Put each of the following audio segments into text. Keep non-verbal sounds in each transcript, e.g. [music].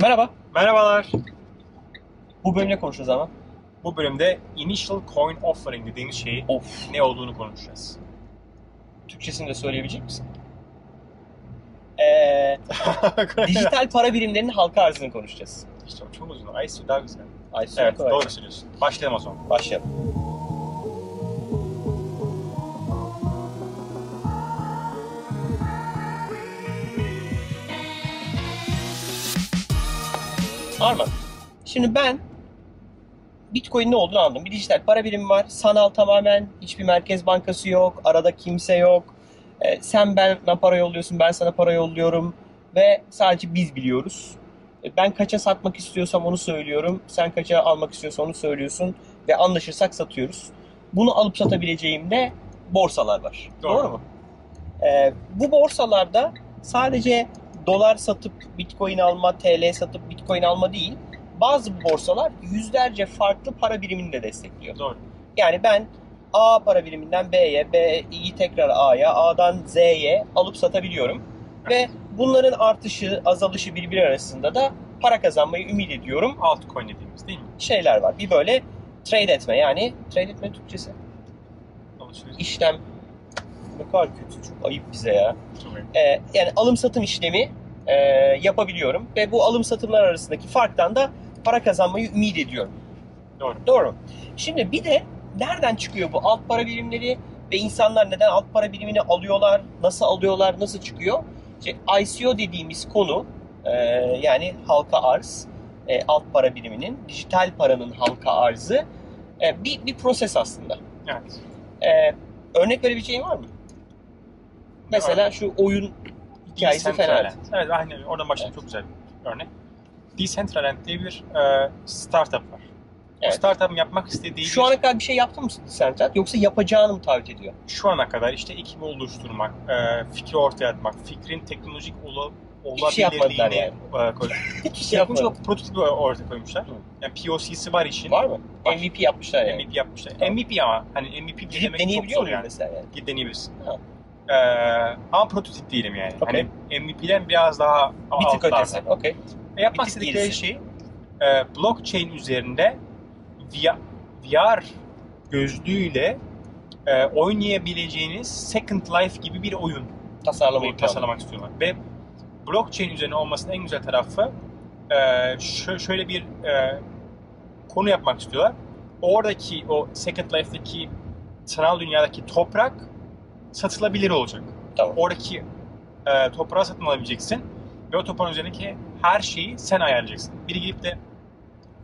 Merhaba. Merhabalar. Bu bölüm ne konuşacağız ama? Bu bölümde Initial Coin Offering dediğimiz şeyi Of. ne olduğunu konuşacağız. Türkçesini de söyleyebilecek misin? Ee, [laughs] dijital para birimlerinin halka arzını konuşacağız. işte o çok uzun. ICO daha güzel. Ay, Evet doğru söylüyorsun. Başlayalım o zaman. Başlayalım. Arman. Şimdi ben Bitcoin ne olduğunu anladım. Bir dijital para birimi var. Sanal tamamen. Hiçbir merkez bankası yok. Arada kimse yok. Ee, sen bana para yolluyorsun. Ben sana para yolluyorum. Ve sadece biz biliyoruz. E, Ben kaça satmak istiyorsam onu söylüyorum. Sen kaça almak istiyorsan onu söylüyorsun. Ve anlaşırsak satıyoruz. Bunu alıp satabileceğim de borsalar var. Doğru. Doğru, mu? Ee, bu borsalarda sadece dolar satıp bitcoin alma, TL satıp bitcoin alma değil. Bazı borsalar yüzlerce farklı para birimini de destekliyor. Doğru. Yani ben A para biriminden B'ye, B'yi tekrar A'ya, A'dan Z'ye alıp satabiliyorum. Ve bunların artışı, azalışı birbiri arasında da para kazanmayı ümit ediyorum. Altcoin dediğimiz değil mi? Şeyler var. Bir böyle trade etme yani trade etme Türkçesi. Alışveriş. İşlem ne kadar kötü çok ayıp bize ya. Ee, yani alım satım işlemi e, yapabiliyorum ve bu alım satımlar arasındaki farktan da para kazanmayı ümit ediyorum. Doğru. Doğru. Şimdi bir de nereden çıkıyor bu alt para birimleri ve insanlar neden alt para birimini alıyorlar, nasıl alıyorlar, nasıl çıkıyor? İşte ICO dediğimiz konu e, yani halka arz, e, alt para biriminin, dijital paranın halka arzı e, bir, bir proses aslında. Evet. E, örnek verebileceğin var mı? Mesela şu oyun hikayesi fena. Decentraland. Evet aynen. Oradan başlayalım. Çok güzel bir örnek. Decentraland diye bir e, startup var. O Evet. startup'ın yapmak istediği Şu bir- ana kadar bir şey yaptın mı Decentraland yoksa yapacağını mı taahhüt ediyor? şu ana kadar işte ekibi oluşturmak, e, fikri ortaya atmak, fikrin teknolojik ola, şey olabilirliğini e, koy- Hiçbir şey Yapmış yapmadım. o prototipi ortaya koymuşlar. Hı. Yani POC'si var işin. Var mı? Var. MVP yapmışlar yani. MVP yapmışlar. Tamam. MVP ama hani MVP Gidip denemek çok zor yani. mesela yani? Gidip deneyebilirsin. Ha. Ee, ama prototip değilim yani. Okey. Hani MVP'den biraz daha Bir tık ötesi. Okey. E, yapmak istedikleri şey e, blockchain üzerinde VR, gözlüğüyle e, oynayabileceğiniz Second Life gibi bir oyun Tasarlamayı tasarlamak istiyorlar. Ve blockchain üzerine olmasının en güzel tarafı e, şö- şöyle bir e, konu yapmak istiyorlar. Oradaki o Second Life'daki sanal dünyadaki toprak satılabilir olacak. Tamam. Oradaki e, toprağı satın alabileceksin ve o toprağın üzerindeki her şeyi sen ayarlayacaksın. Biri gelip de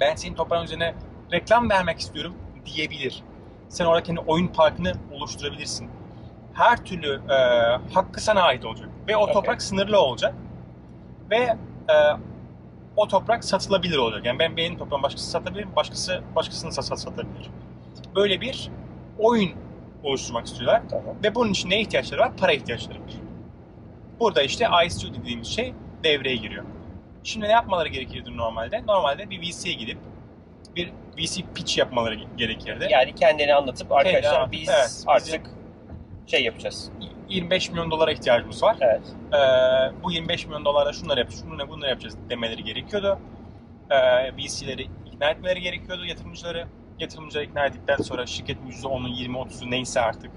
ben senin toprağın üzerine reklam vermek istiyorum diyebilir. Sen orada kendi oyun parkını oluşturabilirsin. Her türlü e, hakkı sana ait olacak. Ve o Okey. toprak sınırlı olacak. Ve e, o toprak satılabilir olacak. Yani ben benim toprağımı başkası satabilir, başkası başkasını sat- satabilir. Böyle bir oyun oluşturmak istiyorlar. Tamam. Ve bunun için ne ihtiyaçları var? Para ihtiyaçları var. Burada işte ICO dediğimiz şey devreye giriyor. Şimdi ne yapmaları gerekirdi normalde? Normalde bir VC'ye gidip bir VC pitch yapmaları gerekirdi. Yani kendini anlatıp arkadaşlar Kendi- biz evet, artık şey yapacağız. 25 milyon dolara ihtiyacımız var. Evet. Ee, bu 25 milyon dolara şunları yapacağız, şunları bunları yapacağız demeleri gerekiyordu. Ee, VC'leri ikna etmeleri gerekiyordu, yatırımcıları. Yatırımcıları ikna ettikten sonra şirketin %10'u, 20'i, 30'u neyse artık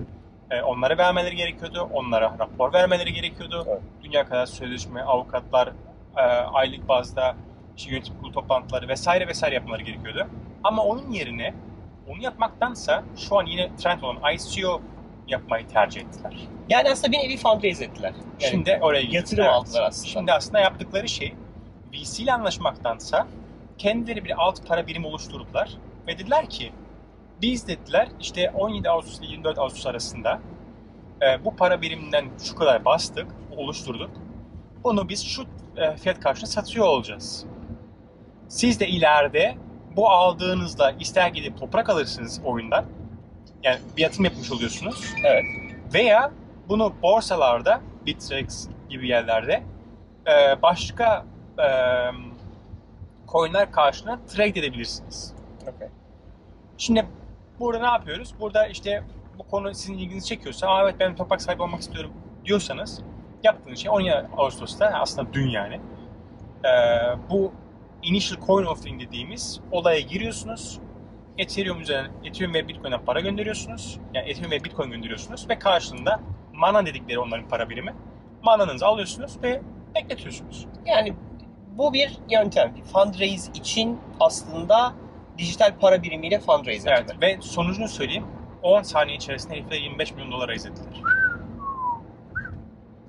e, onlara vermeleri gerekiyordu. Onlara rapor vermeleri gerekiyordu. Evet. Dünya kadar sözleşme, avukatlar, e, aylık bazda işte yönetim kurulu toplantıları vesaire vesaire yapmaları gerekiyordu. Ama onun yerine onu yapmaktansa şu an yine trend olan ICO yapmayı tercih ettiler. Yani aslında bir nevi fundraise ettiler. Yani Şimdi oraya yatırım aldılar aslında. Şimdi aslında yaptıkları şey VC ile anlaşmaktansa kendileri bir alt para birimi oluşturdular ve dediler ki biz dediler işte 17 Ağustos ile 24 Ağustos arasında e, bu para biriminden şu kadar bastık, oluşturduk. Bunu biz şu e, fiyat karşılığında satıyor olacağız. Siz de ileride bu aldığınızla ister gidip toprak alırsınız oyundan. Yani bir yatırım yapmış oluyorsunuz. Evet. Veya bunu borsalarda, Bittrex gibi yerlerde e, başka e, coinler karşılığında trade edebilirsiniz. Okey. Şimdi burada ne yapıyoruz? Burada işte bu konu sizin ilginizi çekiyorsa, Aa, evet ben toprak sahibi olmak istiyorum diyorsanız yaptığınız şey 17 Ağustos'ta aslında dün yani e, bu initial coin offering dediğimiz olaya giriyorsunuz. Ethereum üzerine, Ethereum ve Bitcoin'e para gönderiyorsunuz. Yani Ethereum ve Bitcoin gönderiyorsunuz ve karşılığında mana dedikleri onların para birimi. Mananızı alıyorsunuz ve bekletiyorsunuz. Yani bu bir yöntem. Fundraise için aslında dijital para birimiyle fundraise Evet etme. ve sonucunu söyleyeyim. 10 saniye içerisinde herifler 25 milyon dolar raise ettiler.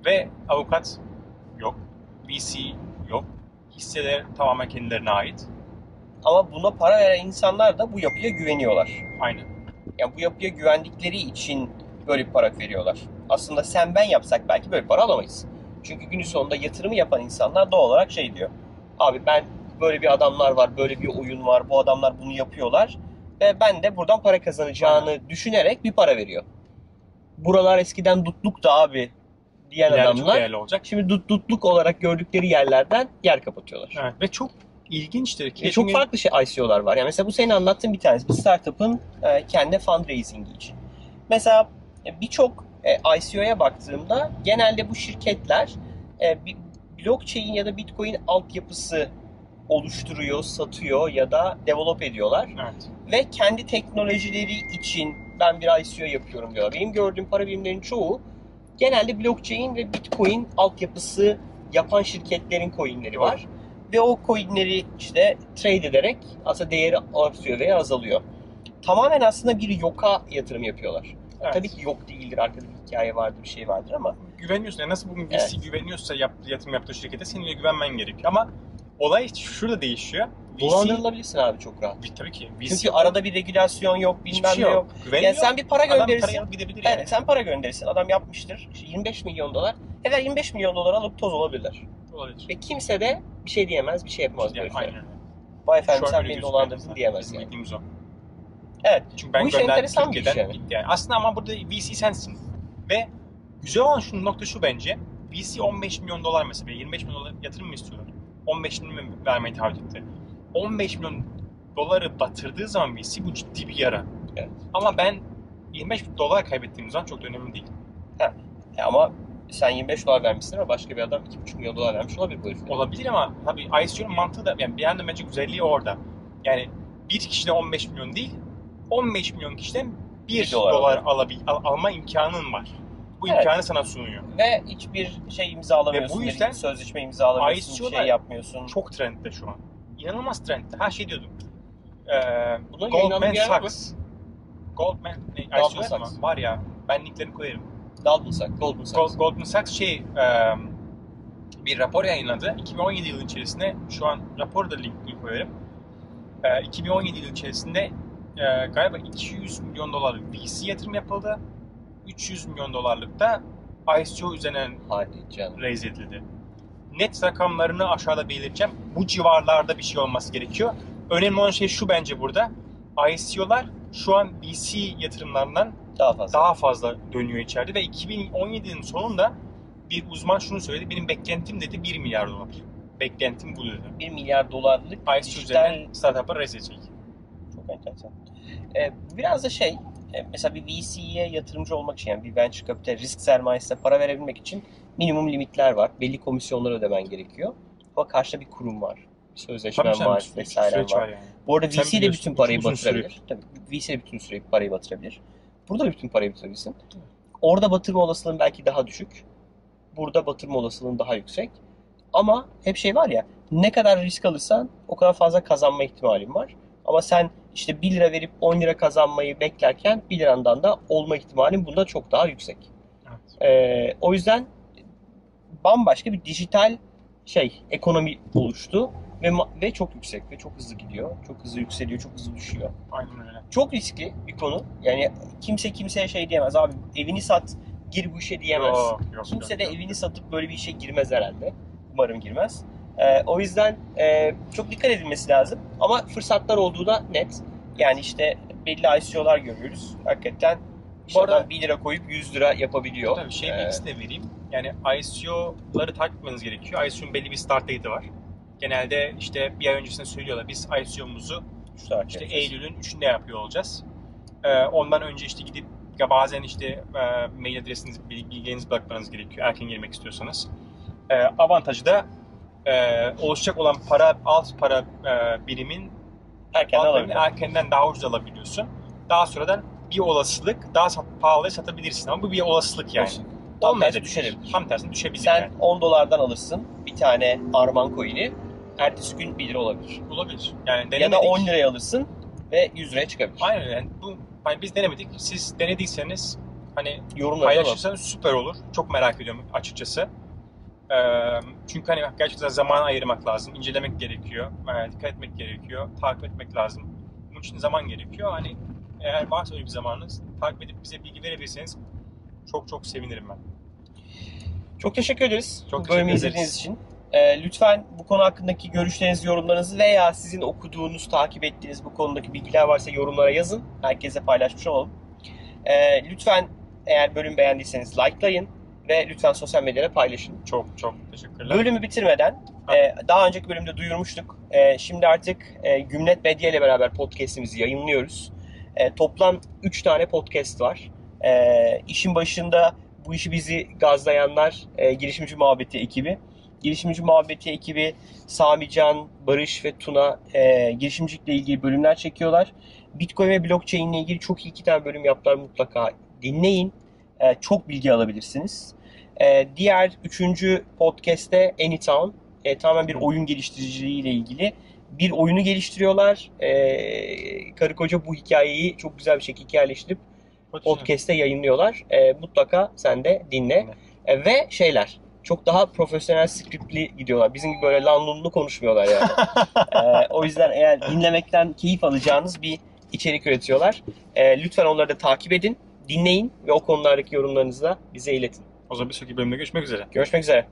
Ve avukat yok. VC yok. Hisseler tamamen kendilerine ait. Ama buna para veren insanlar da bu yapıya güveniyorlar. Aynen. Yani bu yapıya güvendikleri için böyle bir para veriyorlar. Aslında sen ben yapsak belki böyle para alamayız. Çünkü günün sonunda yatırımı yapan insanlar doğal olarak şey diyor. Abi ben böyle bir adamlar var, böyle bir oyun var, bu adamlar bunu yapıyorlar. Ve ben de buradan para kazanacağını düşünerek bir para veriyor. Buralar eskiden dutluk da abi diyen İleride çok adamlar değerli olacak. şimdi dut, dutluk olarak gördükleri yerlerden yer kapatıyorlar. Evet. Ve çok ilginçtir ki. E, çok farklı şey ICO'lar var. Yani mesela bu senin anlattığın bir tanesi. Bir startup'ın e, kendi fundraising'i için. Mesela e, birçok e, ICO'ya baktığımda genelde bu şirketler e, bir blockchain ya da bitcoin altyapısı oluşturuyor, satıyor ya da develop ediyorlar. Evet. Ve kendi teknolojileri için ben bir ICO yapıyorum diyorlar. Benim gördüğüm para birimlerinin çoğu genelde blockchain ve bitcoin altyapısı yapan şirketlerin coinleri var. Ve o coinleri işte trade ederek aslında değeri artıyor veya azalıyor. Tamamen aslında bir yoka yatırım yapıyorlar. Evet. Tabii ki yok değildir. Arkada bir hikaye vardır, bir şey vardır ama güveniyorsun. Yani nasıl bugün VC Evet. güveniyorsa yap, yatırım yaptığı şirkete senin de güvenmen gerekiyor. Ama olay şurada değişiyor. dolandırılabilirsin abi çok rahat. VC, tabii ki. VC Çünkü arada bir regülasyon yok, bilmem şey ne yok. yok. Yani sen bir para Adam gönderirsin. alıp gidebilir yani. Evet, sen para gönderirsin. Adam yapmıştır. İşte 25 milyon dolar. Evvel 25 milyon dolar alıp toz olabilirler. Olabilir. Ve kimse de bir şey diyemez, bir şey yapamaz Yani, böyle. aynen. Vay efendim sen beni dolandırdın diyemez yani. bildiğimiz o. Evet. Çünkü ben Bu iş enteresan bir iş yani. gitti yani. Aslında ama burada VC sensin. Ve güzel olan şu nokta şu bence. VC 15 milyon dolar mesela 25 milyon dolar yatırım mı istiyorlar? 15 milyon vermeyi taahhüt etti. 15 milyon doları batırdığı zaman VC bu ciddi bir yara. Evet. Ama ben 25 dolar kaybettiğim zaman çok da önemli değil. E ama sen 25 dolar vermişsin ama başka bir adam 2,5 milyon dolar vermiş olabilir bu herif. Olabilir ama tabii ICO'nun mantığı da yani bir yandan bence güzelliği orada. Yani bir kişiden 15 milyon değil 15 milyon kişiden 1 Bir dolar dolar, alabil, al- alma imkanın var. Bu Evet. imkanı sana sunuyor. Ve hiçbir şey imzalamıyorsun. Ve bu yüzden sözleşme imzalamıyorsun, ICO'lar şey yapmıyorsun. Çok trendde şu an. İnanılmaz trendde. Her şey diyordum. Ee, Goldman Sachs. Goldman, ne, Goldman Sachs. var ya ben linklerini koyarım. Goldman Sachs. Goldman Sachs. Gold- Goldman Sachs şey e, bir rapor yayınladı. 2017 yılı içerisinde şu an raporu da linkini koyarım. E, 2017 yılı içerisinde e, galiba 200 milyon dolarlık VC yatırım yapıldı. 300 milyon dolarlık da ICO canım. raise edildi. Net rakamlarını aşağıda belirteceğim. Bu civarlarda bir şey olması gerekiyor. Önemli olan şey şu bence burada. ICO'lar şu an VC yatırımlarından Daha fazla. daha fazla dönüyor içeride ve 2017'nin sonunda bir uzman şunu söyledi. Benim beklentim dedi 1 milyar dolar. Beklentim bu dedi. 1 milyar dolarlık ICO dijital üzerinden startup'a raise edecek. Çok enteresan. Ee, biraz da şey, mesela bir VC'ye yatırımcı olmak için yani bir venture capital risk sermayesine para verebilmek için minimum limitler var. Belli komisyonları ödemen gerekiyor. Ama karşıda bir kurum var. Sözleşmen Tabii var vesaire var. var yani. Bu arada Sen VC de bütün parayı batırabilir. Tabii VC de bütün süreyi parayı batırabilir. Burada da bütün parayı batırabilirsin. Orada batırma olasılığın belki daha düşük. Burada batırma olasılığın daha yüksek. Ama hep şey var ya ne kadar risk alırsan o kadar fazla kazanma ihtimalin var. Ama sen işte 1 lira verip 10 lira kazanmayı beklerken 1 lirandan da olma ihtimalin bunda çok daha yüksek. Evet. Ee, o yüzden bambaşka bir dijital şey ekonomi oluştu ve ve çok yüksek ve çok hızlı gidiyor. Çok hızlı yükseliyor, çok hızlı düşüyor. Aynen öyle. Çok riskli bir konu. Yani kimse kimseye şey diyemez abi evini sat gir bu işe diyemez. Yok, yok, kimse yok, de yok. evini satıp böyle bir işe girmez herhalde. Umarım girmez. Ee, o yüzden e, çok dikkat edilmesi lazım. Ama fırsatlar olduğu da net. Yani işte belli ICO'lar görüyoruz. Hakikaten işte arada- adam 1 lira koyup 100 lira yapabiliyor. Tabii şey bilgisi de vereyim. Yani ICO'ları takip etmeniz gerekiyor. ICO'nun belli bir start date'i var. Genelde işte bir ay öncesinde söylüyorlar. Biz ICO'muzu İşte. Eylül'ün 3'ünde yapıyor olacağız. Ee, ondan önce işte gidip ya bazen işte e, mail adresinizi, bilgilerinizi bırakmanız gerekiyor erken girmek istiyorsanız. Ee, avantajı da e, oluşacak olan para alt para e, birimin Erken altlarını alabilir. erkenden daha ucuz alabiliyorsun. Daha sonradan bir olasılık daha sat, pahalıya satabilirsin ama bu bir olasılık yani. Olsun. Tam Olmayacak tersi düşebilir. Tam tersine düşebilir Sen yani. 10 dolardan alırsın bir tane Arman coin'i. Ertesi gün 1 lira olabilir. Olabilir. Yani Ya denemedik. da 10 liraya alırsın ve 100 liraya çıkabilir. Aynen. Yani bu hani biz denemedik. Siz denediyseniz hani Yorumlarda var. paylaşırsanız süper olur. Çok merak ediyorum açıkçası. Çünkü hani gerçekten zaman ayırmak lazım. incelemek gerekiyor. e, dikkat etmek gerekiyor. Takip etmek lazım. Bunun için zaman gerekiyor. Hani eğer varsa öyle bir zamanınız takip edip bize bilgi verebilirseniz çok çok sevinirim ben. Çok teşekkür ederiz. Çok bu bölümü teşekkür izlediğiniz için. Ee, lütfen bu konu hakkındaki görüşlerinizi, yorumlarınızı veya sizin okuduğunuz, takip ettiğiniz bu konudaki bilgiler varsa yorumlara yazın. Herkese paylaşmış olalım. Ee, lütfen eğer bölüm beğendiyseniz likelayın ve lütfen sosyal medyada paylaşın. Çok çok teşekkürler. Bölümü bitirmeden Ha. e, daha önceki bölümde duyurmuştuk. E, şimdi artık e, Gümlet Medya ile beraber podcast'imizi yayınlıyoruz. E, toplam 3 tane podcast var. E, işin başında bu işi bizi gazlayanlar e, Girişimci Muhabbeti ekibi. Girişimci Muhabbeti ekibi Sami Can, Barış ve Tuna e, girişimcilikle ilgili bölümler çekiyorlar. Bitcoin ve blockchain ile ilgili çok iyi iki tane bölüm yaptılar mutlaka dinleyin. E, çok bilgi alabilirsiniz. E, diğer üçüncü podcast'te Anytown. E, tamamen bir oyun geliştiriciliği ile ilgili. Bir oyunu geliştiriyorlar. E, karı koca bu hikayeyi çok güzel bir şekilde hikayeleştirip podcast'te yayınlıyorlar. E, mutlaka sen de dinle. E, ve şeyler çok daha profesyonel skriptli gidiyorlar. Bizim gibi böyle lanlunlu konuşmuyorlar yani. [laughs] E, o yüzden eğer dinlemekten keyif alacağınız bir içerik üretiyorlar. E, lütfen onları da takip edin, dinleyin ve o konulardaki yorumlarınızı da bize iletin. O zaman bir sonraki bölümde görüşmek üzere. Görüşmek üzere.